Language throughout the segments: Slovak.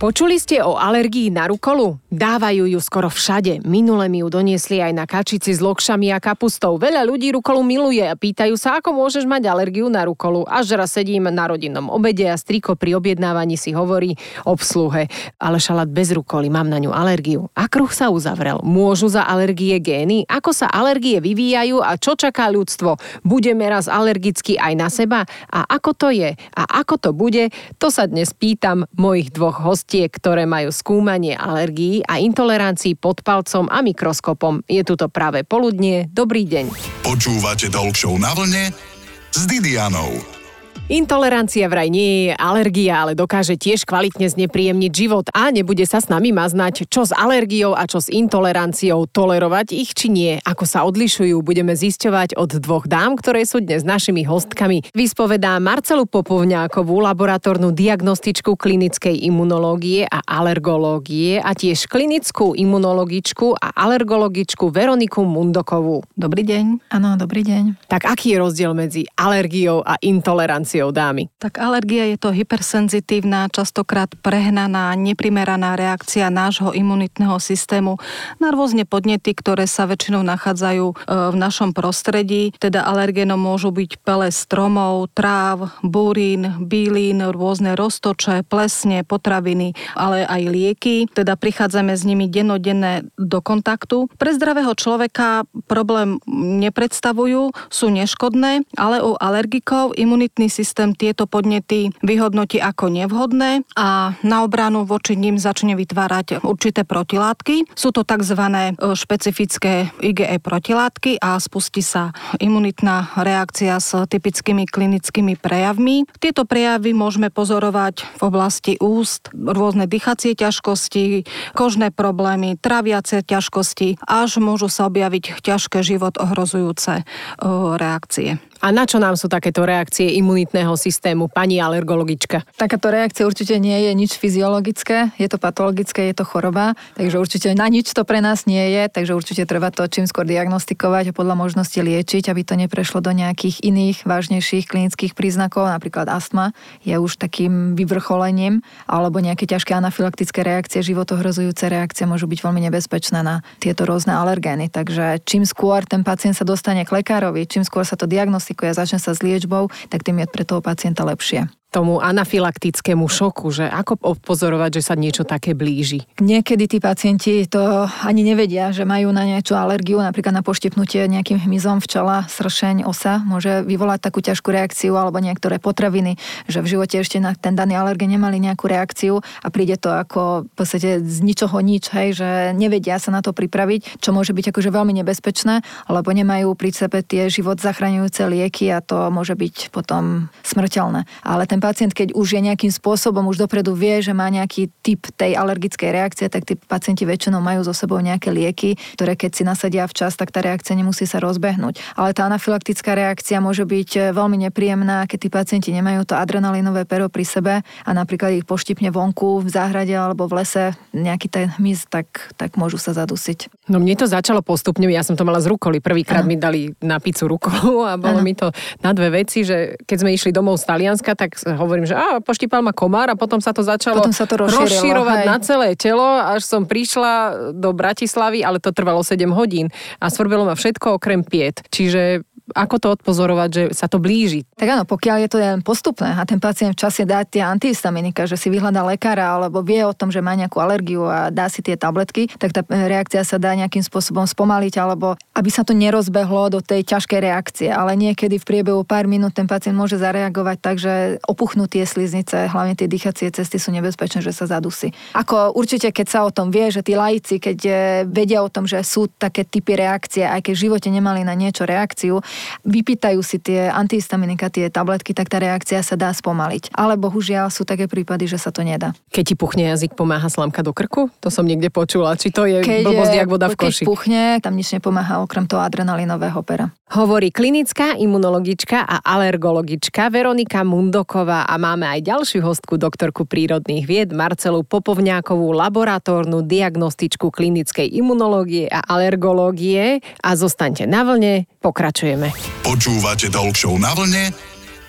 Počuli ste o alergii na rukolu? Dávajú ju skoro všade. Minule mi ju doniesli aj na kačici s lokšami a kapustou. Veľa ľudí rukolu miluje a pýtajú sa, ako môžeš mať alergiu na rukolu. Až raz sedím na rodinnom obede a striko pri objednávaní si hovorí obsluhe. Ale šalát bez rukoly, mám na ňu alergiu. A kruh sa uzavrel. Môžu za alergie gény? Ako sa alergie vyvíjajú a čo čaká ľudstvo? Budeme raz alergicky aj na seba? A ako to je? A ako to bude? To sa dnes pýtam mojich dvoch hostí hostie, ktoré majú skúmanie alergií a intolerancií pod palcom a mikroskopom. Je tu to práve poludnie. Dobrý deň. Počúvate Talk na vlne s Didianou. Intolerancia vraj nie je alergia, ale dokáže tiež kvalitne znepríjemniť život a nebude sa s nami maznať, čo s alergiou a čo s intoleranciou, tolerovať ich či nie, ako sa odlišujú, budeme zisťovať od dvoch dám, ktoré sú dnes našimi hostkami. Vyspovedá Marcelu Popovňákovú, laboratórnu diagnostičku klinickej imunológie a alergológie a tiež klinickú imunologičku a alergologičku Veroniku Mundokovú. Dobrý deň. Áno, dobrý deň. Tak aký je rozdiel medzi alergiou a intoleranciou? Reakciou dámy? Tak alergia je to hypersenzitívna, častokrát prehnaná, neprimeraná reakcia nášho imunitného systému na rôzne podnety, ktoré sa väčšinou nachádzajú e, v našom prostredí. Teda alergénom môžu byť pele stromov, tráv, búrin, bílin, rôzne roztoče, plesne, potraviny, ale aj lieky. Teda prichádzame s nimi dennodenne do kontaktu. Pre zdravého človeka problém nepredstavujú, sú neškodné, ale u alergikov imunitný systém systém tieto podnety vyhodnotí ako nevhodné a na obranu voči ním začne vytvárať určité protilátky. Sú to tzv. E, špecifické IgE protilátky a spustí sa imunitná reakcia s typickými klinickými prejavmi. Tieto prejavy môžeme pozorovať v oblasti úst, rôzne dýchacie ťažkosti, kožné problémy, traviace ťažkosti, až môžu sa objaviť ťažké život ohrozujúce e, reakcie. A na čo nám sú takéto reakcie imunitného systému, pani alergologička? Takáto reakcia určite nie je nič fyziologické, je to patologické, je to choroba, takže určite na nič to pre nás nie je, takže určite treba to čím skôr diagnostikovať a podľa možnosti liečiť, aby to neprešlo do nejakých iných vážnejších klinických príznakov, napríklad astma je už takým vyvrcholením, alebo nejaké ťažké anafylaktické reakcie, životohrozujúce reakcie môžu byť veľmi nebezpečné na tieto rôzne alergény. Takže čím skôr ten pacient sa dostane k lekárovi, čím skôr sa to diagnostikuje, diagnostikuje a začne sa s liečbou, tak tým je pre toho pacienta lepšie tomu anafilaktickému šoku, že ako pozorovať, že sa niečo také blíži? Niekedy tí pacienti to ani nevedia, že majú na niečo alergiu, napríklad na poštepnutie nejakým hmyzom včela, sršeň, osa, môže vyvolať takú ťažkú reakciu alebo niektoré potraviny, že v živote ešte na ten daný alergen nemali nejakú reakciu a príde to ako v podstate z ničoho nič, hej, že nevedia sa na to pripraviť, čo môže byť akože veľmi nebezpečné, lebo nemajú pri sebe tie život zachraňujúce lieky a to môže byť potom smrteľné. Ale ten ten pacient, keď už je nejakým spôsobom, už dopredu vie, že má nejaký typ tej alergickej reakcie, tak tí pacienti väčšinou majú so sebou nejaké lieky, ktoré keď si nasadia včas, tak tá reakcia nemusí sa rozbehnúť. Ale tá anafylaktická reakcia môže byť e, veľmi nepríjemná, keď tí pacienti nemajú to adrenalinové pero pri sebe a napríklad ich poštipne vonku v záhrade alebo v lese nejaký ten hmyz, tak, tak môžu sa zadusiť. No mne to začalo postupne, ja som to mala z rukoly. Prvýkrát mi dali na pizzu rukolu a bolo ano. mi to na dve veci, že keď sme išli domov z Talianska, tak hovorím, že á, poštípal ma komár a potom sa to začalo potom sa to rozširovať hej. na celé telo, až som prišla do Bratislavy, ale to trvalo 7 hodín a svrbelo ma všetko okrem piet. Čiže ako to odpozorovať, že sa to blíži? Tak áno, pokiaľ je to postupné a ten pacient v čase dá tie antihistaminika, že si vyhľadá lekára alebo vie o tom, že má nejakú alergiu a dá si tie tabletky, tak tá reakcia sa dá nejakým spôsobom spomaliť alebo aby sa to nerozbehlo do tej ťažkej reakcie. Ale niekedy v priebehu pár minút ten pacient môže zareagovať tak, že opuchnú tie sliznice, hlavne tie dýchacie cesty sú nebezpečné, že sa zadusí. Ako určite, keď sa o tom vie, že tí laici, keď eh, vedia o tom, že sú také typy reakcie, aj keď v živote nemali na niečo reakciu, vypýtajú si tie antihistaminika, tie tabletky, tak tá reakcia sa dá spomaliť. Ale bohužiaľ sú také prípady, že sa to nedá. Keď ti puchne jazyk, pomáha slamka do krku? To som niekde počula. Či to je keď, blbosť, jak voda v koši? Keď puchne, tam nič nepomáha okrem toho adrenalinového pera. Hovorí klinická imunologička a alergologička Veronika Mundoková a máme aj ďalšiu hostku, doktorku prírodných vied Marcelu Popovňákovú, laboratórnu diagnostičku klinickej imunológie a alergológie. A zostaňte na vlne, pokračujeme. Počúvate Talk na vlne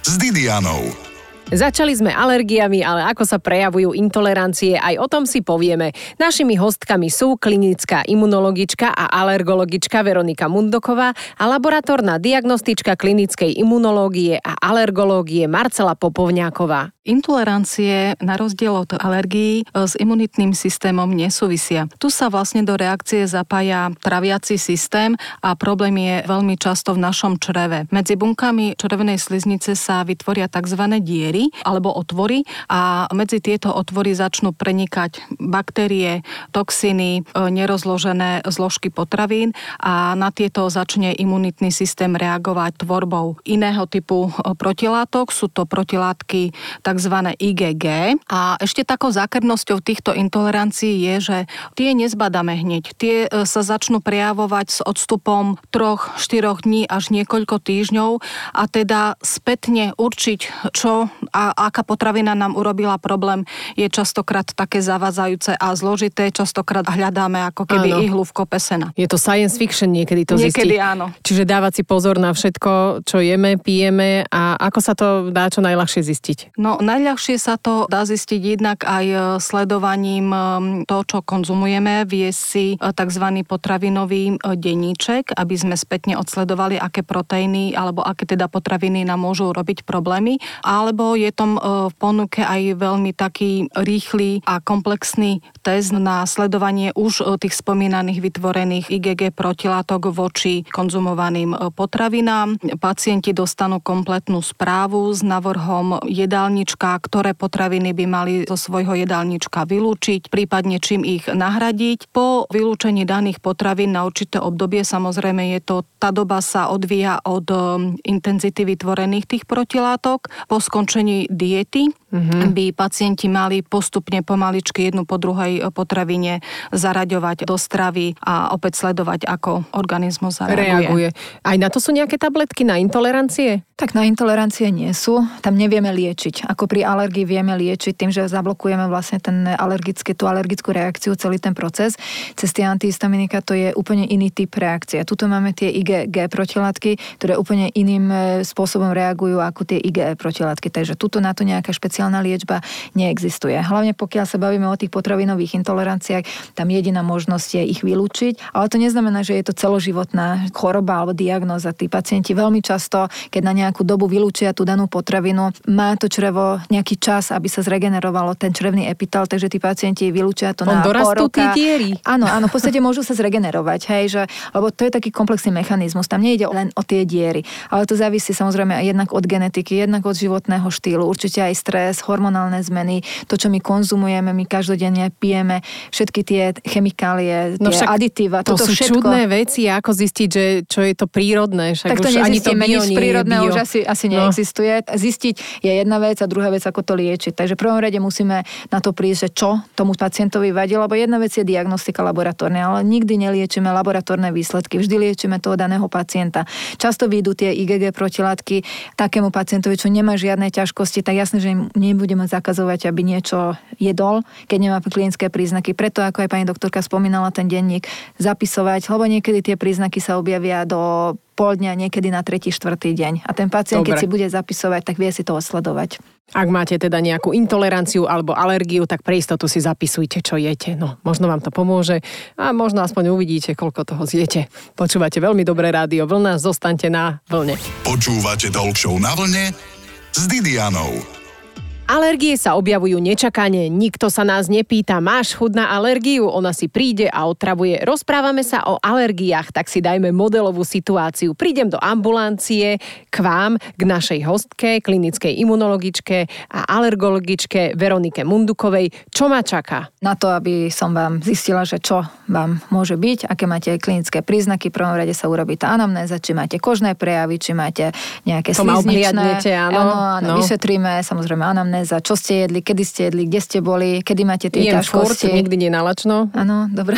s Didianou. Začali sme alergiami, ale ako sa prejavujú intolerancie, aj o tom si povieme. Našimi hostkami sú klinická imunologička a alergologička Veronika Mundoková a laboratórna diagnostička klinickej imunológie a alergológie Marcela Popovňáková. Intolerancie na rozdiel od alergií s imunitným systémom nesúvisia. Tu sa vlastne do reakcie zapája traviaci systém a problém je veľmi často v našom čreve. Medzi bunkami črevnej sliznice sa vytvoria tzv. diery alebo otvory a medzi tieto otvory začnú prenikať baktérie, toxiny, e, nerozložené zložky potravín a na tieto začne imunitný systém reagovať tvorbou iného typu e, protilátok. Sú to protilátky tzv. IgG. A ešte takou zákernosťou týchto intolerancií je, že tie nezbadáme hneď. Tie e, sa začnú prejavovať s odstupom 3-4 dní až niekoľko týždňov a teda spätne určiť, čo a aká potravina nám urobila problém, je častokrát také zavádzajúce a zložité. Častokrát hľadáme ako keby áno. ihlu v kope sena. Je to science fiction niekedy to Niekedy zistí. áno. Čiže dávať si pozor na všetko, čo jeme, pijeme a ako sa to dá čo najľahšie zistiť? No najľahšie sa to dá zistiť jednak aj e, sledovaním e, to, čo konzumujeme, vie si e, tzv. potravinový denníček, aby sme spätne odsledovali, aké proteíny alebo aké teda potraviny nám môžu robiť problémy. Alebo je tom v ponuke aj veľmi taký rýchly a komplexný test na sledovanie už tých spomínaných vytvorených IgG protilátok voči konzumovaným potravinám. Pacienti dostanú kompletnú správu s navrhom jedálnička ktoré potraviny by mali zo svojho jedálnička vylúčiť, prípadne čím ich nahradiť. Po vylúčení daných potravín na určité obdobie, samozrejme je to, tá doba sa odvíja od um, intenzity vytvorených tých protilátok. Po skončení diety mm-hmm. by pacienti mali postupne pomaličky jednu po druhej potravine zaraďovať do stravy a opäť sledovať, ako organizmus zareaguje. Reaguje. Aj na to sú nejaké tabletky na intolerancie? Tak na intolerancie nie sú. Tam nevieme liečiť. Ako pri alergii vieme liečiť tým, že zablokujeme vlastne ten alergický, tú alergickú reakciu, celý ten proces. Cez tie antihistaminika to je úplne iný typ reakcie. Tuto máme tie IgG protilátky, ktoré úplne iným e, spôsobom reagujú ako tie IgE protilátky. Takže tuto na to nejaká špeciálna liečba neexistuje. Hlavne pokiaľ sa bavíme o tých potravinových intoleranciách, tam jediná možnosť je ich vylúčiť, ale to neznamená, že je to celoživotná choroba alebo diagnóza. Tí pacienti veľmi často, keď na nejakú dobu vylúčia tú danú potravinu, má to črevo nejaký čas, aby sa zregenerovalo ten črevný epitel, takže tí pacienti vylúčia to On na dorastú tie diery. Áno, áno, v podstate môžu sa zregenerovať, hej, že, lebo to je taký komplexný mechanizmus. Tam nejde len o tie diery, ale to závisí samozrejme aj jednak od genetiky, jednak od životného štýlu, určite aj stres, hormonálne zmeny, to, čo my konzumujeme, my každodenne pijeme, všetky tie chemikálie, no tie aditíva, to toto sú všetko. čudné veci, ako zistiť, že čo je to prírodné. Však tak to už ani to bio nič prírodné bio. Už asi, asi no. neexistuje. Zistiť je jedna vec a druhá druhá vec, ako to liečiť. Takže v prvom rade musíme na to prísť, že čo tomu pacientovi vadí, lebo jedna vec je diagnostika laboratórna, ale nikdy neliečíme laboratórne výsledky, vždy liečíme toho daného pacienta. Často výjdu tie IgG protilátky takému pacientovi, čo nemá žiadne ťažkosti, tak jasne, že im nebudeme zakazovať, aby niečo jedol, keď nemá klinické príznaky. Preto, ako aj pani doktorka spomínala, ten denník zapisovať, lebo niekedy tie príznaky sa objavia do pol dňa, niekedy na tretí, štvrtý deň. A ten pacient, Dobre. keď si bude zapisovať, tak vie si to osledovať. Ak máte teda nejakú intoleranciu alebo alergiu, tak pre istotu si zapisujte, čo jete. No, možno vám to pomôže a možno aspoň uvidíte, koľko toho zjete. Počúvate veľmi dobré rádio Vlna, zostaňte na vlne. Počúvate Talk na vlne s Didianou. Alergie sa objavujú nečakane, nikto sa nás nepýta, máš chud na alergiu, ona si príde a otravuje. Rozprávame sa o alergiách, tak si dajme modelovú situáciu. Prídem do ambulancie k vám, k našej hostke, klinickej imunologičke a alergologičke Veronike Mundukovej. Čo ma čaká? Na to, aby som vám zistila, že čo vám môže byť, aké máte klinické príznaky, v prvom rade sa urobí tá anamnéza, či máte kožné prejavy, či máte nejaké to slizničné. áno. áno, áno no. vyšetríme, samozrejme anamnéza anamnéza, čo ste jedli, kedy ste jedli, kde ste boli, kedy máte tie Jem ťažkosti. furt, nikdy nenalačno. Áno, dobre.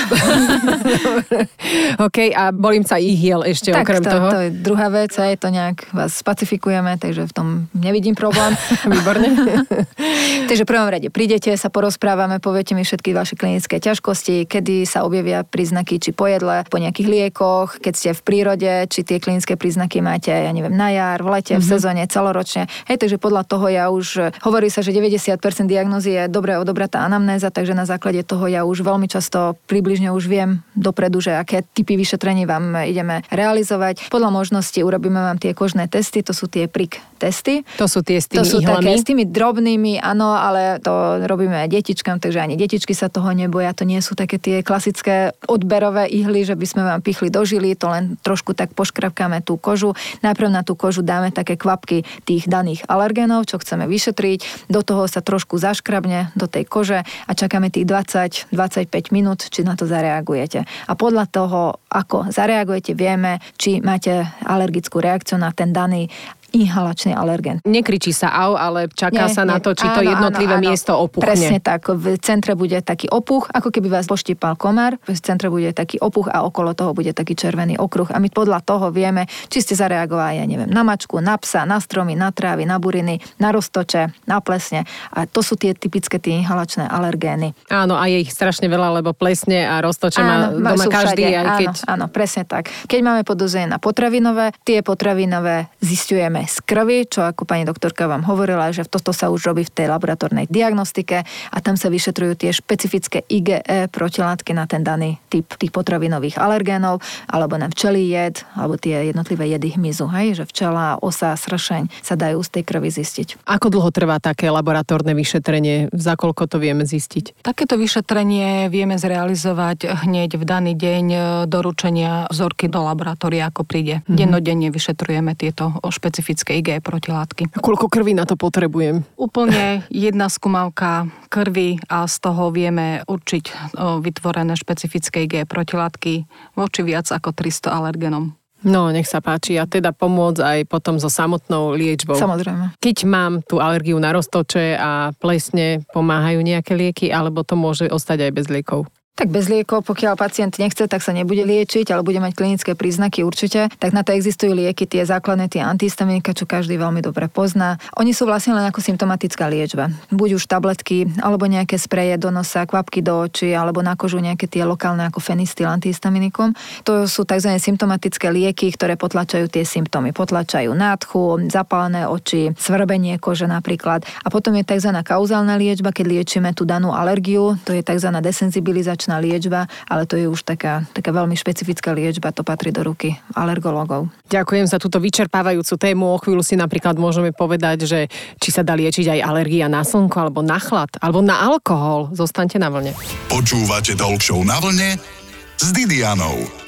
OK, a bolím sa ich jel ešte tak, okrem to, toho. to je druhá vec, aj to nejak vás spacifikujeme, takže v tom nevidím problém. Výborne. takže v prvom rade prídete, sa porozprávame, poviete mi všetky vaše klinické ťažkosti, kedy sa objavia príznaky, či po jedle, po nejakých liekoch, keď ste v prírode, či tie klinické príznaky máte, ja neviem, na jar, v lete, mm-hmm. v sezóne, celoročne. Hej, takže podľa toho ja už, hovorí sa, že 90% diagnózy je dobre odobratá anamnéza, takže na základe toho ja už veľmi často približne už viem dopredu, že aké typy vyšetrení vám ideme realizovať. Podľa možnosti urobíme vám tie kožné testy, to sú tie prik testy. To sú tie s tými To sú ihlami. také s tými drobnými, áno, ale to robíme aj detičkám, takže ani detičky sa toho neboja. To nie sú také tie klasické odberové ihly, že by sme vám pichli do žily, to len trošku tak poškrapkáme tú kožu. Najprv na tú kožu dáme také kvapky tých daných alergénov, čo chceme vyšetriť. Do toho sa trošku zaškrabne do tej kože a čakáme tých 20-25 minút, či na to zareagujete. A podľa toho, ako zareagujete, vieme, či máte alergickú reakciu na ten daný inhalačný alergén. Nekričí sa au, ale čaká Nie, sa na nie. to, či to Áno, jednotlivé áno, miesto opuchne. Presne tak. V centre bude taký opuch, ako keby vás poštípal komár. V centre bude taký opuch a okolo toho bude taký červený okruh. A my podľa toho vieme, či ste zareagovali, ja neviem, na mačku, na psa, na stromy, na trávy, na buriny, na roztoče, na plesne. A to sú tie typické tie inhalačné alergény. Áno, a je ich strašne veľa, lebo plesne a roztoče má má- doma každý, všade. aj keď... Áno, áno, presne tak. Keď máme podozrenie na potravinové, tie potravinové zistujeme z krvi, čo ako pani doktorka vám hovorila, že toto sa už robí v tej laboratórnej diagnostike a tam sa vyšetrujú tie špecifické IgE protilátky na ten daný typ tých potravinových alergénov, alebo na včelí jed, alebo tie jednotlivé jedy hmyzu, hej, že včela, osa, sršeň sa dajú z tej krvi zistiť. Ako dlho trvá také laboratórne vyšetrenie? Za koľko to vieme zistiť? Takéto vyšetrenie vieme zrealizovať hneď v daný deň e, doručenia vzorky do laboratória, ako príde. Mm-hmm. Dennodenne vyšetrujeme tieto o špecifické IgE protilátky. Koľko krvi na to potrebujem? Úplne jedna skúmavka krvi a z toho vieme určiť vytvorené špecifické IgE protilátky voči viac ako 300 alergenom. No, nech sa páči. A teda pomôcť aj potom so samotnou liečbou. Samozrejme. Keď mám tú alergiu na roztoče a plesne, pomáhajú nejaké lieky, alebo to môže ostať aj bez liekov? Tak bez liekov, pokiaľ pacient nechce, tak sa nebude liečiť, ale bude mať klinické príznaky určite. Tak na to existujú lieky, tie základné, tie antihistaminika, čo každý veľmi dobre pozná. Oni sú vlastne len ako symptomatická liečba. Buď už tabletky, alebo nejaké spreje do nosa, kvapky do očí, alebo na kožu nejaké tie lokálne ako fenistil antihistaminikum. To sú tzv. symptomatické lieky, ktoré potlačajú tie symptómy. Potlačajú nádchu, zapálené oči, svrbenie kože napríklad. A potom je tzv. kauzálna liečba, keď liečíme tú danú alergiu, to je tzv. Desenzibilizačná liečba, ale to je už taká, taká veľmi špecifická liečba, to patrí do ruky alergológov. Ďakujem za túto vyčerpávajúcu tému. O chvíľu si napríklad môžeme povedať, že či sa dá liečiť aj alergia na slnko, alebo na chlad, alebo na alkohol. Zostaňte na vlne. Počúvate Talk Show na vlne s Didianou.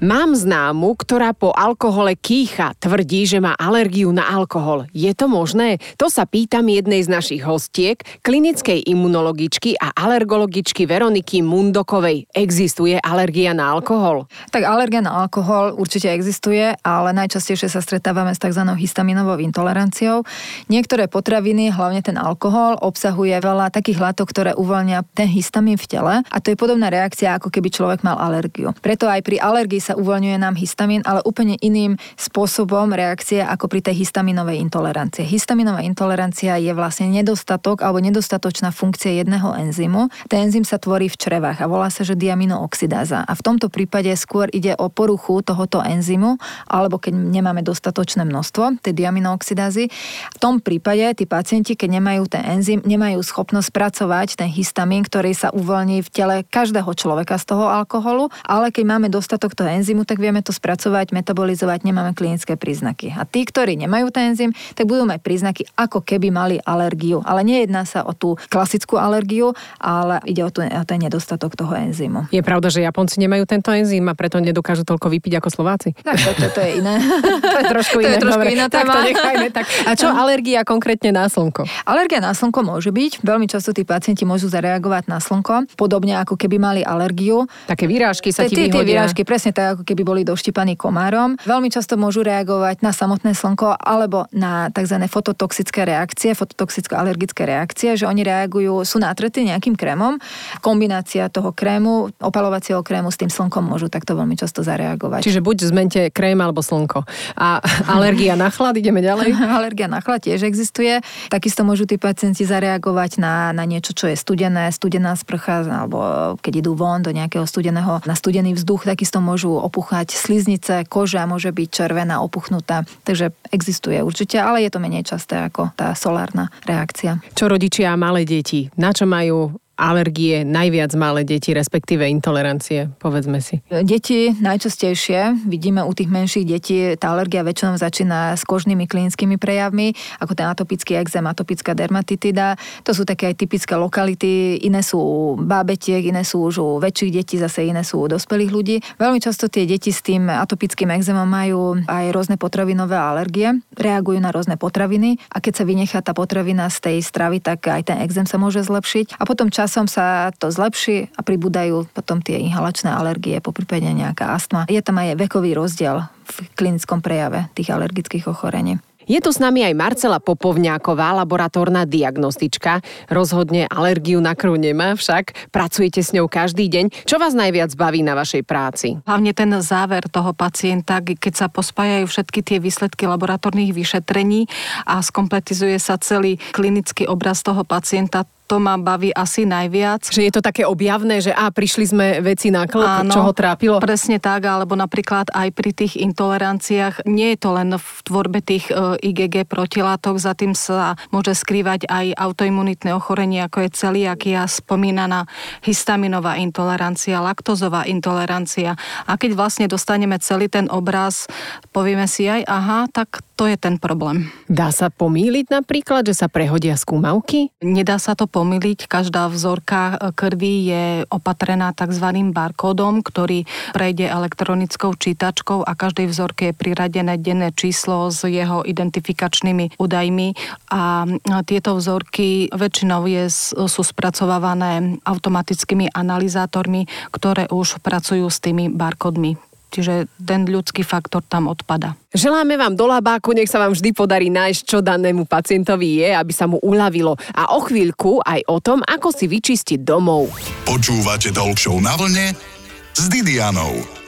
Mám známu, ktorá po alkohole kýcha, tvrdí, že má alergiu na alkohol. Je to možné? To sa pýtam jednej z našich hostiek, klinickej imunologičky a alergologičky Veroniky Mundokovej. Existuje alergia na alkohol? Tak alergia na alkohol určite existuje, ale najčastejšie sa stretávame s tzv. histaminovou intoleranciou. Niektoré potraviny, hlavne ten alkohol, obsahuje veľa takých látok, ktoré uvoľnia ten histamín v tele a to je podobná reakcia, ako keby človek mal alergiu. Preto aj pri alergii sa uvoľňuje nám histamín, ale úplne iným spôsobom reakcie ako pri tej histaminovej intolerancie. Histaminová intolerancia je vlastne nedostatok alebo nedostatočná funkcia jedného enzymu. Ten enzym sa tvorí v črevách a volá sa, že diaminooxidáza. A v tomto prípade skôr ide o poruchu tohoto enzymu, alebo keď nemáme dostatočné množstvo tej diaminooxidázy. V tom prípade tí pacienti, keď nemajú ten enzym, nemajú schopnosť spracovať ten histamín, ktorý sa uvoľní v tele každého človeka z toho alkoholu, ale keď máme dostatok toho enzymu, tak vieme to spracovať, metabolizovať, nemáme klinické príznaky. A tí, ktorí nemajú ten enzym, tak budú mať príznaky, ako keby mali alergiu. Ale nejedná sa o tú klasickú alergiu, ale ide o, tú, o ten nedostatok toho enzymu. Je pravda, že Japonci nemajú tento enzym a preto nedokážu toľko vypiť ako Slováci? Tak to, to, to je iné. To je trošku To je iné. trošku iná tak to téma. nechajme. Tak. A čo alergia konkrétne na slnko? Alergia na slnko môže byť. Veľmi často tí pacienti môžu zareagovať na slnko, podobne ako keby mali alergiu. Také výrážky sa ti tie, výrážky, presne tak, ako keby boli doštípaní komárom. Veľmi často môžu reagovať na samotné slnko alebo na tzv. fototoxické reakcie, fototoxické alergické reakcie, že oni reagujú, sú natretí nejakým krémom. Kombinácia toho krému, opalovacieho krému s tým slnkom môžu takto veľmi často zareagovať. Čiže buď zmente krém alebo slnko. A alergia na chlad, ideme ďalej? alergia na chlad tiež existuje. Takisto môžu tí pacienti zareagovať na, na niečo, čo je studené, studená sprcha, alebo keď idú von do nejakého studeného, na studený vzduch, takisto môžu opuchať sliznice, koža môže byť červená, opuchnutá. Takže existuje určite, ale je to menej časté ako tá solárna reakcia. Čo rodičia a malé deti? Na čo majú alergie najviac malé deti, respektíve intolerancie, povedzme si? Deti najčastejšie, vidíme u tých menších detí, tá alergia väčšinou začína s kožnými klinickými prejavmi, ako ten atopický exém, atopická dermatitida. To sú také aj typické lokality, iné sú u bábetiek, iné sú už u väčších detí, zase iné sú u dospelých ľudí. Veľmi často tie deti s tým atopickým exémom majú aj rôzne potravinové alergie, reagujú na rôzne potraviny a keď sa vynechá tá potravina z tej stravy, tak aj ten exém sa môže zlepšiť. A potom čas časom sa to zlepší a pribúdajú potom tie inhalačné alergie, po prípade nejaká astma. Je tam aj vekový rozdiel v klinickom prejave tých alergických ochorení. Je tu s nami aj Marcela Popovňáková, laboratórna diagnostička. Rozhodne alergiu na krv nemá, však pracujete s ňou každý deň. Čo vás najviac baví na vašej práci? Hlavne ten záver toho pacienta, keď sa pospájajú všetky tie výsledky laboratórnych vyšetrení a skompletizuje sa celý klinický obraz toho pacienta, to ma baví asi najviac. Že je to také objavné, že a prišli sme veci na Áno, čo ho trápilo? presne tak, alebo napríklad aj pri tých intoleranciách nie je to len v tvorbe tých e, IgG protilátok, za tým sa môže skrývať aj autoimunitné ochorenie, ako je celiakia, spomínaná histaminová intolerancia, laktozová intolerancia. A keď vlastne dostaneme celý ten obraz, povieme si aj, aha, tak to je ten problém. Dá sa pomýliť napríklad, že sa prehodia skúmavky? Nedá sa to pomýliť. Každá vzorka e, krvi je opatrená tzv. barkódom, ktorý prejde elektronickou čítačkou a každej vzorke je priradené denné číslo s jeho identifikačnými údajmi a tieto vzorky väčšinou je, sú spracovávané automatickými analizátormi, ktoré už pracujú s tými barkódmi. Čiže ten ľudský faktor tam odpada. Želáme vám do labáku, nech sa vám vždy podarí nájsť, čo danému pacientovi je, aby sa mu uľavilo. A o chvíľku aj o tom, ako si vyčistiť domov. Počúvate Talk na vlne s Didianou.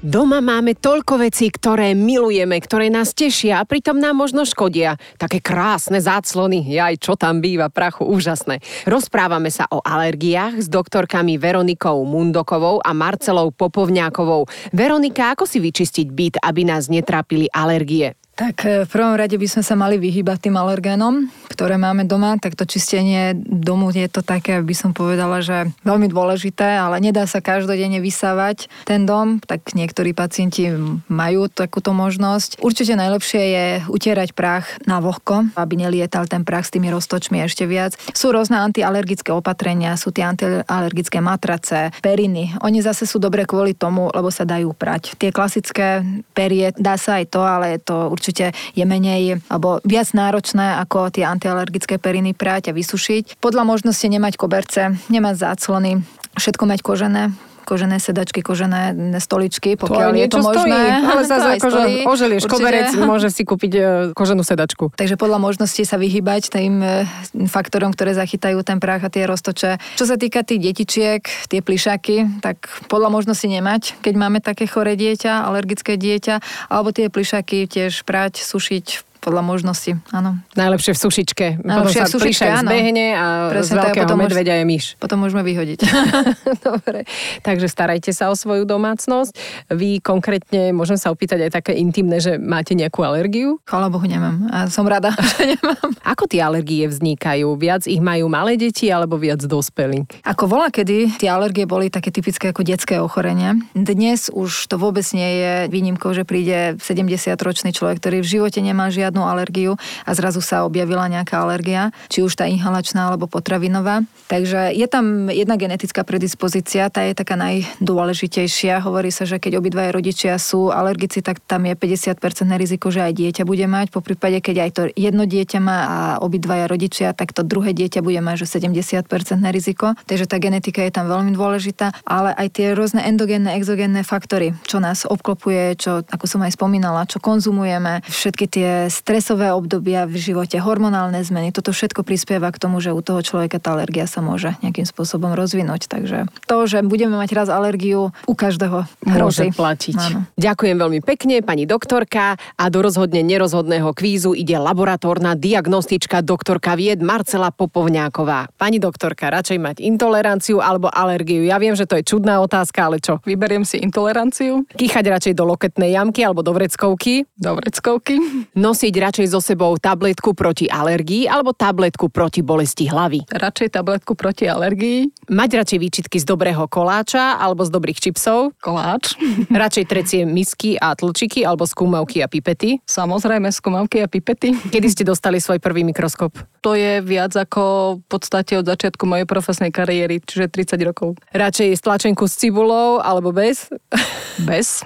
Doma máme toľko vecí, ktoré milujeme, ktoré nás tešia a pritom nám možno škodia. Také krásne záclony, jaj, čo tam býva, prachu, úžasné. Rozprávame sa o alergiách s doktorkami Veronikou Mundokovou a Marcelou Popovňákovou. Veronika, ako si vyčistiť byt, aby nás netrápili alergie? Tak e, v prvom rade by sme sa mali vyhybať tým alergénom, ktoré máme doma, tak to čistenie domu je to také, by som povedala, že veľmi dôležité, ale nedá sa každodenne vysávať ten dom, tak niektorí pacienti majú takúto možnosť. Určite najlepšie je utierať prach na vlhko, aby nelietal ten prach s tými roztočmi ešte viac. Sú rôzne antialergické opatrenia, sú tie antialergické matrace, periny. Oni zase sú dobre kvôli tomu, lebo sa dajú prať. Tie klasické perie, dá sa aj to, ale je to určite určite je menej alebo viac náročné ako tie antialergické periny prať a vysušiť. Podľa možnosti nemať koberce, nemať záclony, všetko mať kožené, kožené sedačky, kožené stoličky, pokiaľ to je to možné. Stojí, ale zase akože oželieš koberec, môže si kúpiť e, koženú sedačku. Takže podľa možnosti sa vyhybať tým e, faktorom, ktoré zachytajú ten prach a tie roztoče. Čo sa týka tých detičiek, tie plišaky, tak podľa možnosti nemať, keď máme také choré dieťa, alergické dieťa, alebo tie plišaky tiež prať, sušiť podľa možnosti, áno. Najlepšie v sušičke. Najlepšie potom sa v sušičke, áno. zbehne a Presne, z veľkého potom medveďa je myš. Potom môžeme vyhodiť. Dobre, takže starajte sa o svoju domácnosť. Vy konkrétne, môžem sa opýtať aj také intimné, že máte nejakú alergiu? Chvala Bohu, nemám. A som rada, že nemám. Ako tie alergie vznikajú? Viac ich majú malé deti alebo viac dospelí? Ako volá kedy tie alergie boli také typické ako detské ochorenie. Dnes už to vôbec nie je výnimkou, že príde 70-ročný človek, ktorý v živote nemá žiadne žiadnu alergiu a zrazu sa objavila nejaká alergia, či už tá inhalačná alebo potravinová. Takže je tam jedna genetická predispozícia, tá je taká najdôležitejšia. Hovorí sa, že keď obidvaja rodičia sú alergici, tak tam je 50% riziko, že aj dieťa bude mať. Po prípade, keď aj to jedno dieťa má a obidvaja rodičia, tak to druhé dieťa bude mať, že 70% riziko. Takže tá genetika je tam veľmi dôležitá, ale aj tie rôzne endogénne, exogénne faktory, čo nás obklopuje, čo, ako som aj spomínala, čo konzumujeme, všetky tie stresové obdobia v živote, hormonálne zmeny, toto všetko prispieva k tomu, že u toho človeka tá alergia sa môže nejakým spôsobom rozvinúť. Takže to, že budeme mať raz alergiu, u každého hrozí. Môže platiť. Áno. Ďakujem veľmi pekne, pani doktorka. A do rozhodne nerozhodného kvízu ide laboratórna diagnostička doktorka vied Marcela Popovňáková. Pani doktorka, radšej mať intoleranciu alebo alergiu? Ja viem, že to je čudná otázka, ale čo? Vyberiem si intoleranciu. Kýchať radšej do loketnej jamky alebo do vreckovky? Do vreckovky. Nosiť radšej so sebou tabletku proti alergii alebo tabletku proti bolesti hlavy? Radšej tabletku proti alergii. Mať radšej výčitky z dobrého koláča alebo z dobrých čipsov? Koláč. radšej trecie misky a tlčiky alebo skúmavky a pipety? Samozrejme, skúmavky a pipety. Kedy ste dostali svoj prvý mikroskop? To je viac ako v podstate od začiatku mojej profesnej kariéry, čiže 30 rokov. Radšej stlačenku s cibulou alebo bez? Bez.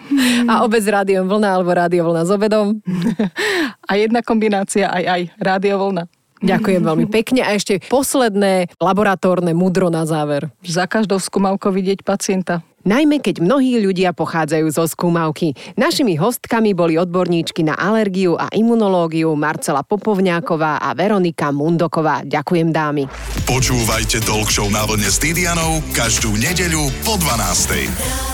A obec rádiom vlna alebo rádio vlna s obedom? A jedna kombinácia aj aj, rádio vlna. Ďakujem veľmi pekne. A ešte posledné laboratórne mudro na záver. Za každou skúmavkou vidieť pacienta. Najmä keď mnohí ľudia pochádzajú zo skúmavky. Našimi hostkami boli odborníčky na alergiu a imunológiu Marcela Popovňáková a Veronika Mundoková. Ďakujem dámy. Počúvajte Talk Show na vlne s Didianou každú nedeľu po 12.